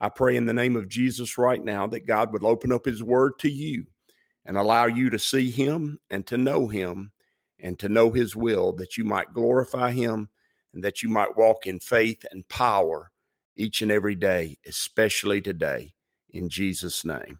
I pray in the name of Jesus right now that God would open up his word to you and allow you to see him and to know him and to know his will, that you might glorify him and that you might walk in faith and power each and every day, especially today, in Jesus' name.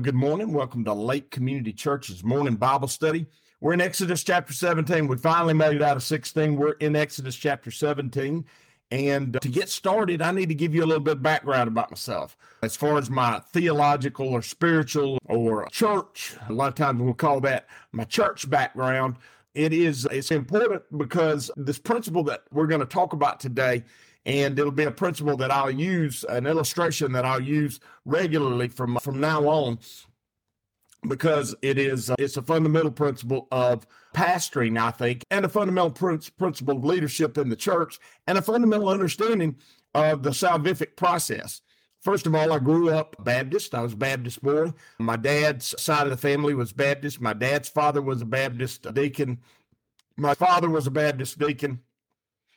Good morning. Welcome to Lake Community Church's morning Bible study. We're in Exodus chapter 17. We finally made it out of 16. We're in Exodus chapter 17. And uh, to get started, I need to give you a little bit of background about myself. As far as my theological or spiritual or church, a lot of times we'll call that my church background. It is it's important because this principle that we're going to talk about today and it'll be a principle that I'll use, an illustration that I'll use regularly from from now on because it is uh, it's a fundamental principle of pastoring i think and a fundamental pr- principle of leadership in the church and a fundamental understanding of the salvific process. First of all i grew up baptist. I was baptist boy my dad's side of the family was baptist. My dad's father was a baptist deacon. My father was a baptist deacon.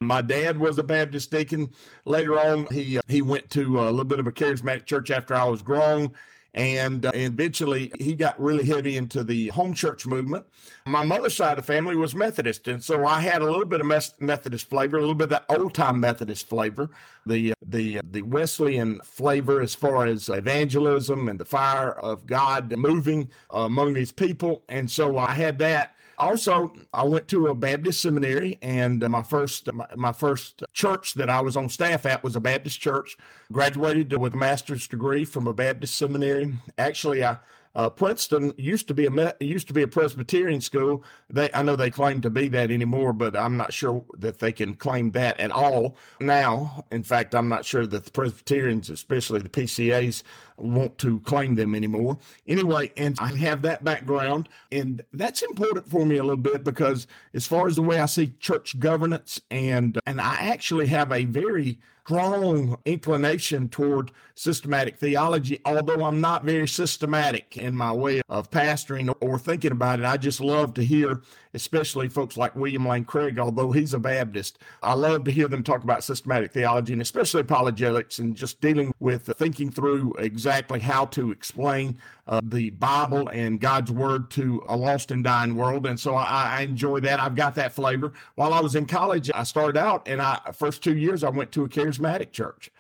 My dad was a Baptist deacon. Later on, he uh, he went to a little bit of a charismatic church after I was grown and uh, eventually he got really heavy into the home church movement. My mother's side of the family was Methodist, and so I had a little bit of Methodist flavor, a little bit of that old time Methodist flavor, the the the Wesleyan flavor as far as evangelism and the fire of God moving among these people, and so I had that also, I went to a Baptist seminary, and my first my, my, first church that I was on staff at was a Baptist church. Graduated with a master's degree from a Baptist seminary. Actually, I uh, Princeton used to be a used to be a Presbyterian school. They I know they claim to be that anymore, but I'm not sure that they can claim that at all now. In fact, I'm not sure that the Presbyterians, especially the PCAs, want to claim them anymore. Anyway, and I have that background, and that's important for me a little bit because as far as the way I see church governance, and and I actually have a very strong inclination toward systematic theology, although I'm not very systematic in my way of pastoring or thinking about it. I just love to hear, especially folks like William Lane Craig, although he's a Baptist, I love to hear them talk about systematic theology and especially apologetics and just dealing with thinking through exactly how to explain uh, the Bible and God's Word to a lost and dying world. And so I, I, enjoy that. I've got that flavor. While I was in college, I started out, and I first two years I went to a charismatic church.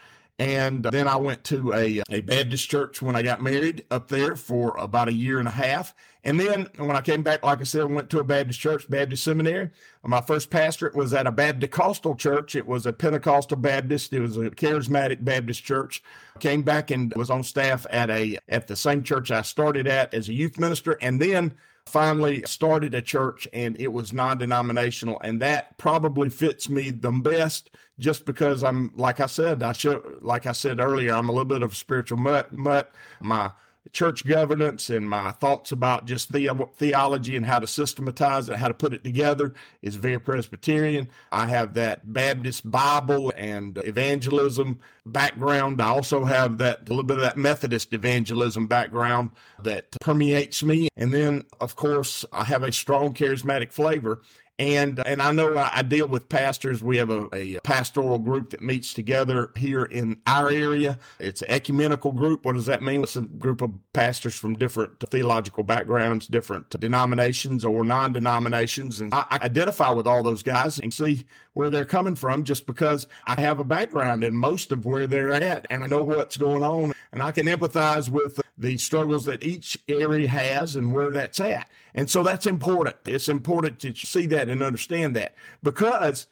And then I went to a, a Baptist church when I got married up there for about a year and a half. And then when I came back, like I said, I went to a Baptist church, Baptist seminary. My first pastorate was at a Baptist church. It was a Pentecostal Baptist. It was a charismatic Baptist church. Came back and was on staff at a at the same church I started at as a youth minister. And then finally started a church and it was non-denominational. And that probably fits me the best just because I'm like I said I should like I said earlier I'm a little bit of a spiritual mutt mutt. My church governance and my thoughts about just the, theology and how to systematize it, how to put it together is very Presbyterian. I have that Baptist Bible and evangelism background. I also have that a little bit of that Methodist evangelism background that permeates me. And then, of course, I have a strong charismatic flavor. And and I know I, deal with pastors. We have a, a, pastoral group that meets together here in our area. It's an ecumenical group. What does that mean? It's a group of pastors from different theological backgrounds, different denominations or non-denominations. And I, I identify with all those guys and see where they're coming from just because I have a background in most of where they're at and I know what's going on and I can empathize with the struggles that each area has and where that's at. And so that's important. It's important to see that and understand that because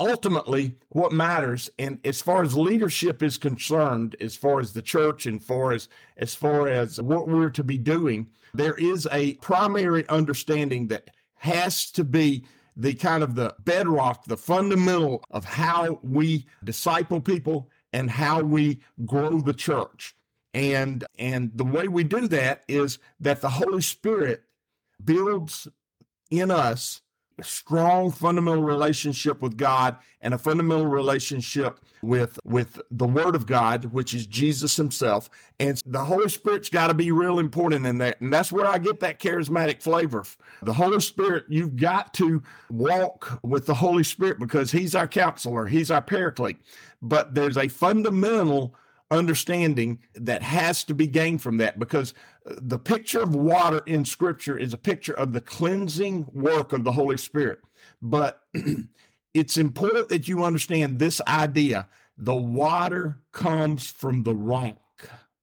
ultimately what matters and as far as leadership is concerned as far as the church and far as as far as what we're to be doing there is a primary understanding that has to be the kind of the bedrock the fundamental of how we disciple people and how we grow the church. And and the way we do that is that the Holy Spirit builds in us strong fundamental relationship with God and a fundamental relationship with with the word of God which is Jesus himself. And the Holy Spirit's got to be real important in that. And that's where I get that charismatic flavor. The Holy Spirit you've got to walk with the Holy Spirit because he's our counselor. He's our paraclete. But there's a fundamental understanding that has to be gained from that because uh, the picture of water in scripture is a picture of the cleansing work of the Holy Spirit. But it's important that you understand this idea the water comes from the rock.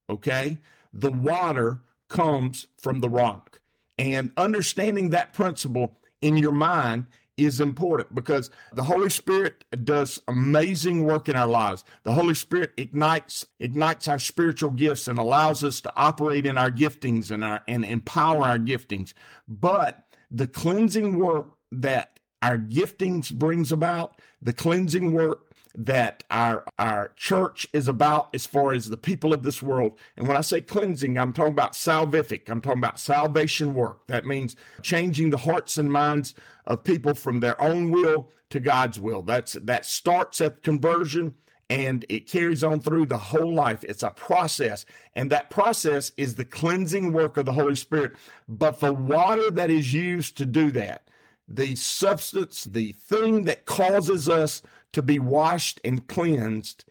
Okay. The water comes from the rock. And understanding that principle in your mind is important because the Holy Spirit does amazing work in our lives. The Holy Spirit ignites ignites our spiritual gifts and allows us to operate in our giftings and our and empower our giftings. But the cleansing work that our giftings brings about, the cleansing work that our our church is about as far as the people of this world. And when I say cleansing, I'm talking about salvific. I'm talking about salvation work. That means changing the hearts and minds of people from their own will to God's will. That's that starts at conversion and it carries on through the whole life. It's a process, and that process is the cleansing work of the Holy Spirit. But the water that is used to do that, the substance, the thing that causes us to be washed and cleansed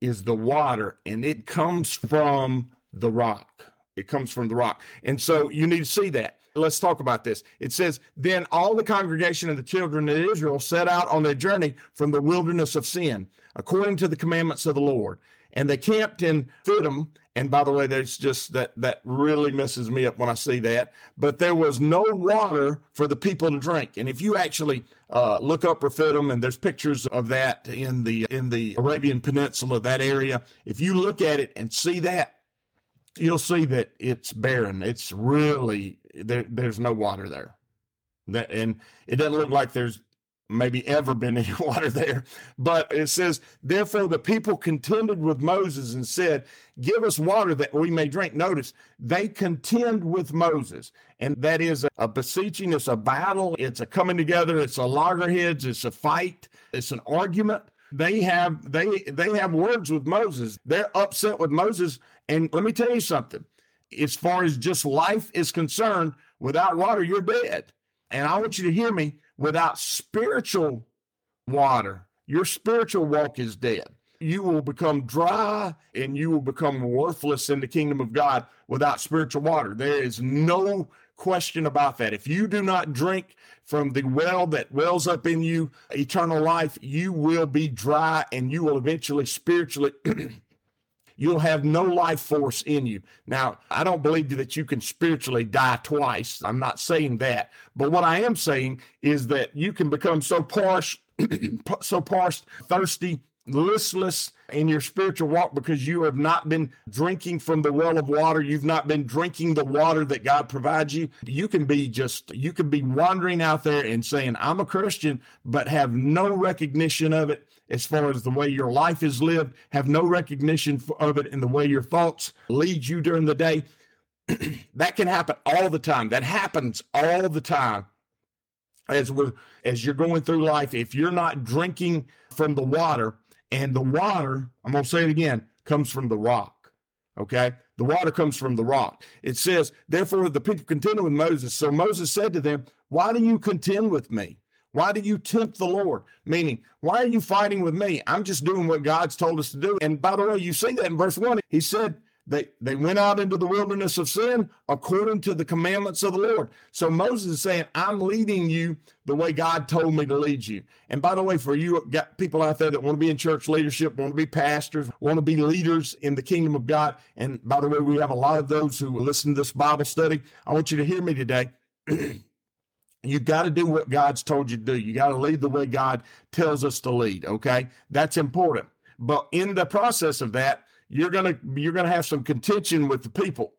is the water, and it comes from the rock. It comes from the rock. And so you need to see that. Let's talk about this. It says, Then all the congregation of the children of Israel set out on their journey from the wilderness of sin, according to the commandments of the Lord. And they camped in Shittim and by the way, there's just that that really messes me up when I see that. But there was no water for the people to drink. And if you actually uh, look up Rephidim, and there's pictures of that in the in the Arabian Peninsula, that area. If you look at it and see that, you'll see that it's barren. It's really there, there's no water there. That and it doesn't look like there's maybe ever been any water there. But it says, Therefore the people contended with Moses and said, Give us water that we may drink. Notice they contend with Moses. And that is a, a beseeching, it's a battle, it's a coming together, it's a loggerheads, it's a fight, it's an argument. They have they they have words with Moses. They're upset with Moses. And let me tell you something. As far as just life is concerned, without water, you're dead. And I want you to hear me without spiritual water, your spiritual walk is dead. You will become dry and you will become worthless in the kingdom of God without spiritual water. There is no question about that. If you do not drink from the well that wells up in you, eternal life, you will be dry and you will eventually spiritually you'll have no life force in you. Now, I don't believe that you can spiritually die twice. I'm not saying that. But what I am saying is that you can become so parched, so parched, thirsty, listless in your spiritual walk because you have not been drinking from the well of water. You've not been drinking the water that God provides you. You can be just, you can be wandering out there and saying, I'm a Christian, but have no recognition of it as far as the way your life is lived, have no recognition of it in the way your thoughts lead you during the day. that can happen all the time. That happens all the time as we're as you're going through life. If you're not drinking from the water, and the water, I'm gonna say it again, comes from the rock. Okay. The water comes from the rock. It says, therefore, the people contended with Moses. So Moses said to them, Why do you contend with me? Why do you tempt the Lord? Meaning, why are you fighting with me? I'm just doing what God's told us to do. And by the way, you see that in verse one. He said, they, they went out into the wilderness of sin according to the commandments of the Lord. So Moses is saying, I'm leading you the way God told me to lead you. And by the way, for you got people out there that want to be in church leadership, want to be pastors, want to be leaders in the kingdom of God. And by the way, we have a lot of those who listen to this Bible study. I want you to hear me today. you got to do what God's told you to do. You got to lead the way God tells us to lead. Okay. That's important. But in the process of that, you're gonna you're gonna have some contention with the people.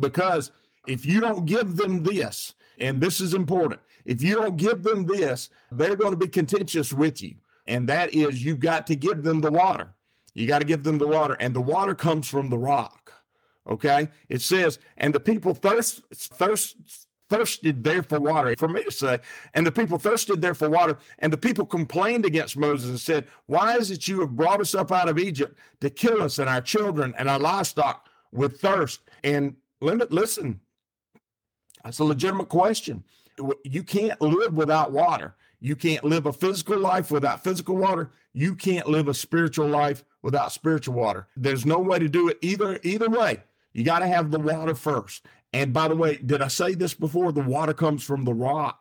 Because if you don't give them this, and this is important, if you don't give them this, they're going to be contentious with you. And that is you've got to give them the water. You got to give them the water, and the water comes from the rock. Okay, it says, and the people thirst thirst thirsted there for water. For me to say, and the people thirsted there for water, and the people complained against Moses and said, Why is it you have brought us up out of Egypt to kill us and our children and our livestock with thirst? And listen, that's a legitimate question. You can't live without water. You can't live a physical life without physical water. You can't live a spiritual life without spiritual water. There's no way to do it either either way. You got to have the water first. And by the way, did I say this before? The water comes from the rock.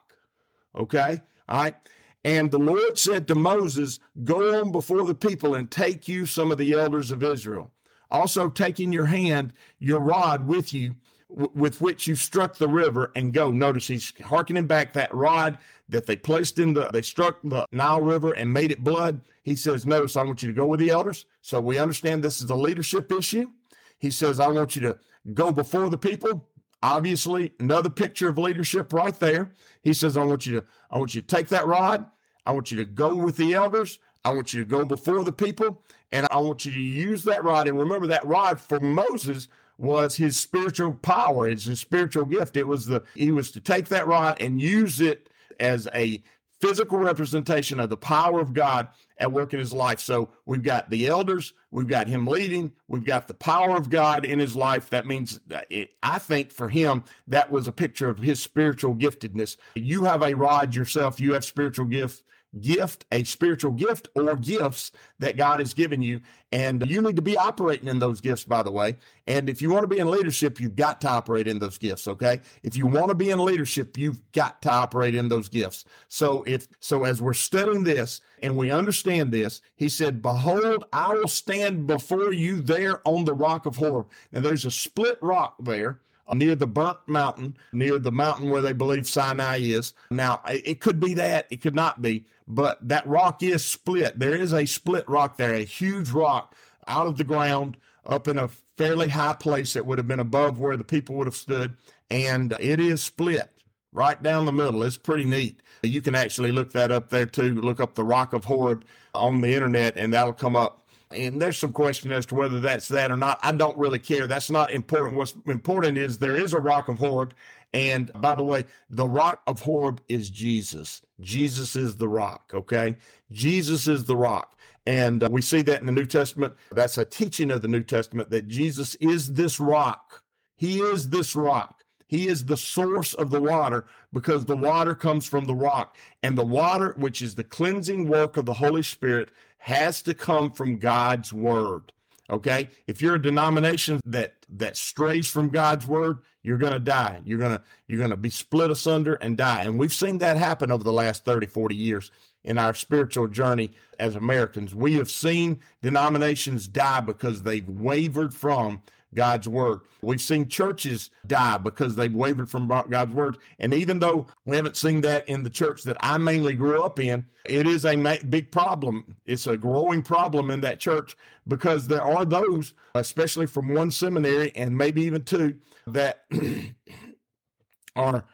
Okay? All right. And the Lord said to Moses, Go on before the people and take you some of the elders of Israel. Also, take in your hand your rod with you, w- with which you struck the river, and go. Notice he's hearkening back that rod that they placed in the, they struck the Nile River and made it blood. He says, Notice, I want you to go with the elders. So we understand this is a leadership issue. He says, I want you to go before the people Obviously, another picture of leadership right there. He says, I want you to, I want you to take that rod. I want you to go with the elders. I want you to go before the people, and I want you to use that rod. And remember that rod for Moses was his spiritual power, it's his spiritual gift. It was the he was to take that rod and use it as a physical representation of the power of God at work in his life. So we've got the elders, we've got him leading, we've got the power of God in his life. That means, it, I think for him, that was a picture of his spiritual giftedness. You have a rod yourself, you have spiritual gifts gift, a spiritual gift or gifts that God has given you. And you need to be operating in those gifts, by the way. And if you want to be in leadership, you've got to operate in those gifts. Okay. If you want to be in leadership, you've got to operate in those gifts. So if, so as we're studying this and we understand this, he said, behold, I will stand before you there on the rock of Horeb. Now there's a split rock there near the burnt mountain, near the mountain where they believe Sinai is. Now, it could be that, it could not be, but that rock is split. There is a split rock there, a huge rock out of the ground up in a fairly high place that would have been above where the people would have stood. And it is split right down the middle. It's pretty neat. You can actually look that up there too. Look up the Rock of Horeb on the internet, and that'll come up and there's some question as to whether that's that or not. I don't really care. That's not important. What's important is there is a rock of Horeb. And by the way, the rock of Horeb is Jesus. Jesus is the rock, okay? Jesus is the rock. And uh, we see that in the New Testament. That's a teaching of the New Testament that Jesus is this rock. He is this rock. He is the source of the water because the water comes from the rock. And the water, which is the cleansing work of the Holy Spirit, has to come from God's word. Okay? If you're a denomination that that strays from God's word, you're going to die. You're going to you're going to be split asunder and die. And we've seen that happen over the last 30, 40 years in our spiritual journey as Americans. We have seen denominations die because they've wavered from God's word. We've seen churches die because they've wavered from God's word. And even though we haven't seen that in the church that I mainly grew up in, it is a big problem. It's a growing problem in that church because there are those, especially from one seminary and maybe even two, that are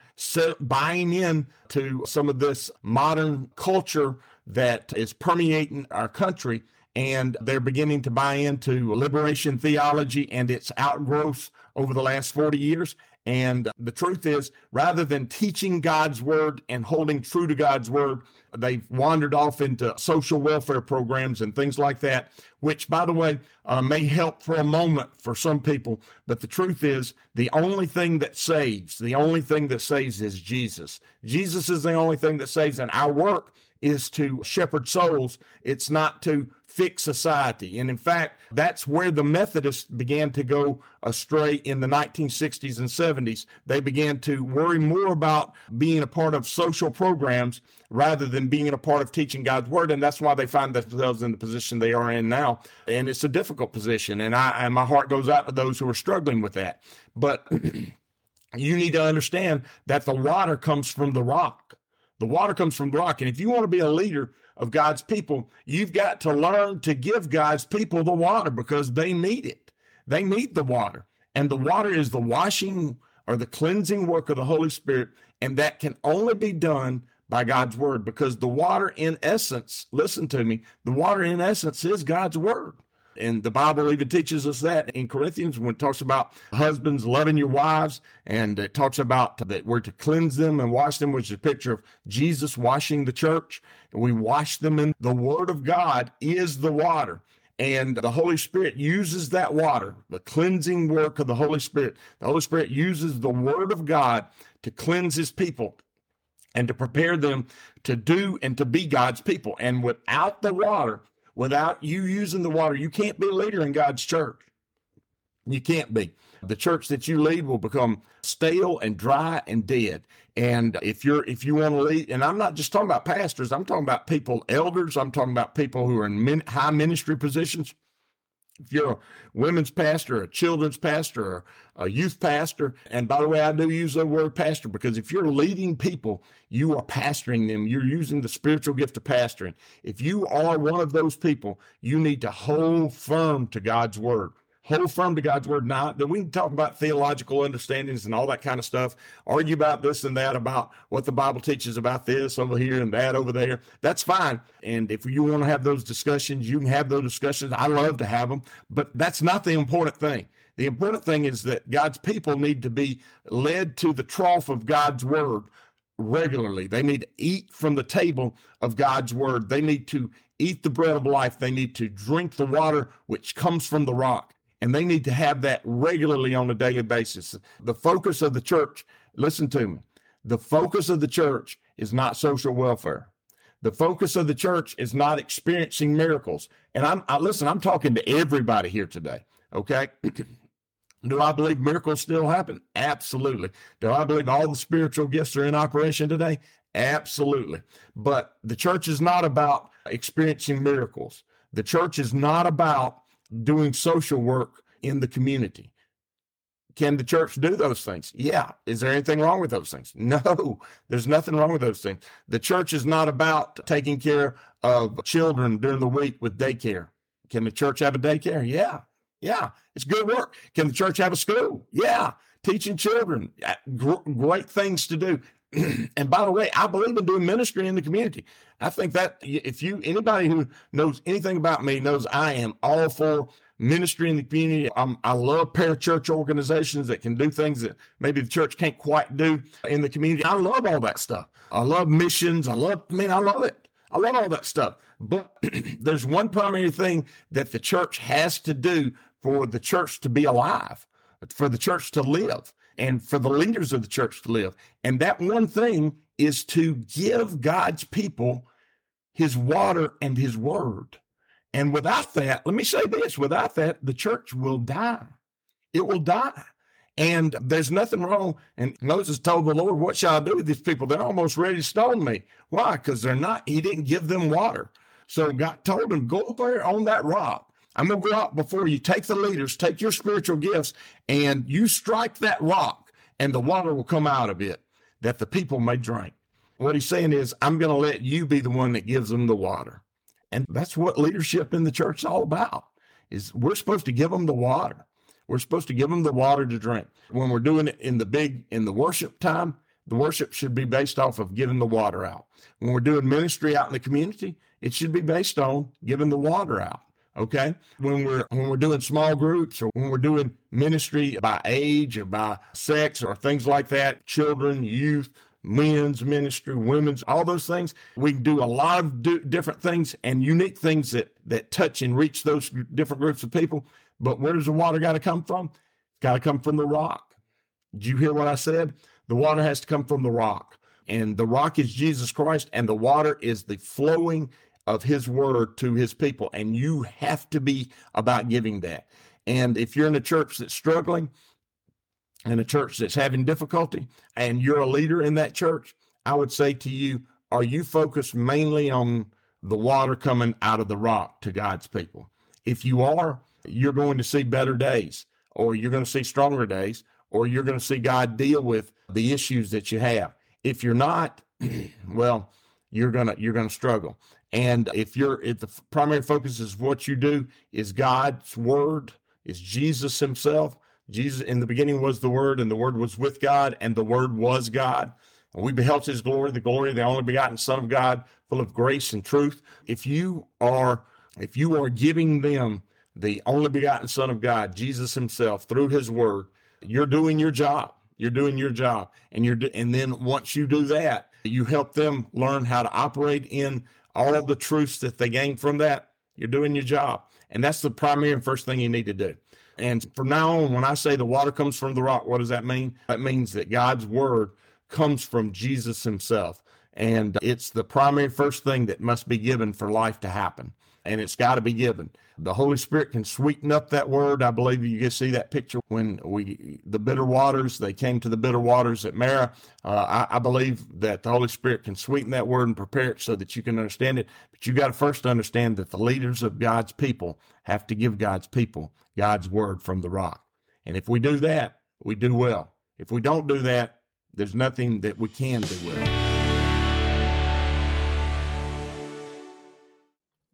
buying in to some of this modern culture that is permeating our country and they're beginning to buy into liberation theology and its outgrowths over the last 40 years. And the truth is, rather than teaching God's word and holding true to God's word, they've wandered off into social welfare programs and things like that, which, by the way, uh, may help for a moment for some people. But the truth is, the only thing that saves, the only thing that saves is Jesus. Jesus is the only thing that saves, and our work is to shepherd souls. It's not to fix society. And in fact, that's where the Methodists began to go astray in the 1960s and 70s. They began to worry more about being a part of social programs rather than being a part of teaching God's word. And that's why they find themselves in the position they are in now. And it's a difficult position. And I and my heart goes out to those who are struggling with that. But you need to understand that the water comes from the rock. The water comes from the rock. And if you want to be a leader of God's people, you've got to learn to give God's people the water because they need it. They need the water. And the water is the washing or the cleansing work of the Holy Spirit. And that can only be done by God's word because the water, in essence, listen to me, the water, in essence, is God's word. And the Bible even teaches us that in Corinthians when it talks about husbands loving your wives, and it talks about that we're to cleanse them and wash them, which is a picture of Jesus washing the church. We wash them in the Word of God is the water. And the Holy Spirit uses that water, the cleansing work of the Holy Spirit. The Holy Spirit uses the Word of God to cleanse His people and to prepare them to do and to be God's people. And without the water, without you using the water, you can't be a leader in God's church. You can't be. The church that you lead will become stale and dry and dead. And if you're if you want to lead, and I'm not just talking about pastors, I'm talking about people, elders, I'm talking about people who are in high ministry positions if you're a women's pastor, a children's pastor, or a youth pastor, and by the way, I do use the word pastor because if you're leading people, you are pastoring them. You're using the spiritual gift of pastoring. If you are one of those people, you need to hold firm to God's word hold firm to God's word. not that we can talk about theological understandings and all that kind of stuff, argue about this and that, about what the Bible teaches about this over here and that over there. That's fine. And if you want to have those discussions, you can have those discussions. I love to have them, but that's not the important thing. The important thing is that God's people need to be led to the trough of God's word regularly. They need to eat from the table of God's word. They need to eat the bread of life. They need to drink the water which comes from the rock and they need to have that regularly on a daily basis. The focus of the church, listen to me, the focus of the church is not social welfare. The focus of the church is not experiencing miracles. And I'm I, listen, I'm talking to everybody here today. Okay. Do I believe miracles still happen? Absolutely. Do I believe all the spiritual gifts are in operation today? Absolutely. But the church is not about experiencing miracles. The church is not about doing social work in the community. Can the church do those things? Yeah. Is there anything wrong with those things? No, there's nothing wrong with those things. The church is not about taking care of children during the week with daycare. Can the church have a daycare? Yeah. Yeah. It's good work. Can the church have a school? Yeah. Teaching children, uh, great things to do. and by the way, I believe in doing ministry in the community. I think that if you anybody who knows anything about me knows I am all for ministry in the community. I'm, i love parachurch organizations that can do things that maybe the church can't quite do in the community. I love all that stuff. I love missions. I love, I mean, I love it. I love all that stuff. But there's one primary thing that the church has to do for the church to be alive, for the church to live and for the leaders of the church to live. And that one thing is to give God's people his water and his word. And without that, let me say this without that, the church will die. It will die. And there's nothing wrong. And Moses told the Lord, What shall I do with these people? They're almost ready to stone me. Why? Because they're not, he didn't give them water. So God told him, Go there on that rock I'm going to go out before you. Take the leaders, take your spiritual gifts, and you strike that rock, and the water will come out of it that the people may drink. What he's saying is, I'm going to let you be the one that gives them the water. And that's what leadership in the church is all about. Is we're supposed to give them the water. We're supposed to give them the water to drink. When we're doing it in the big in the worship time, the worship should be based off of giving the water out. When we're doing ministry out in the community, it should be based on giving the water out okay? When we're when we're doing small groups or when we're doing ministry by age or by sex or things like that children youth men's ministry women's all those things we can do a lot of do, different things and unique things that that touch and reach those different groups of people. But where does the water got to come from? It's got to come from the rock. Did you hear what i said? The water has to come from the rock. And the rock is jesus christ and the water is the flowing of his word to his people. And you have to be about giving that. And if you're in a church that's struggling and a church that's having difficulty and you're a leader in that church, I would say to you, are you focused mainly on the water coming out of the rock to God's people? If you are, you're going to see better days, or you're going to see stronger days, or you're going to see God deal with the issues that you have. If you're not, well, you're gonna you're gonna struggle. And if you're if the primary focus is what you do is God's word, is Jesus himself. Jesus in the beginning was the word, and the word was with God, and the word was God. And we beheld his glory, the glory of the only begotten Son of God, full of grace and truth. If you are if you are giving them the only begotten Son of God, Jesus Himself, through His Word, you're doing your job. You're doing your job, and you're and then once you do that, you help them learn how to operate in all of the truths that they gain from that. You're doing your job, and that's the primary and first thing you need to do. And from now on, when I say the water comes from the rock, what does that mean? That means that God's word comes from Jesus Himself, and it's the primary first thing that must be given for life to happen and it's got to be given. The Holy Spirit can sweeten up that word. I believe you can see that picture when we the bitter waters they came to the bitter waters at Marah. Uh, I, I, believe that the Holy Spirit can sweeten that word and prepare it so that you can understand it. But you got to first understand that the leaders of God's people have to give God's people God's word from the rock. And if we do that, we do well. If we don't do that, there's nothing that we can do well.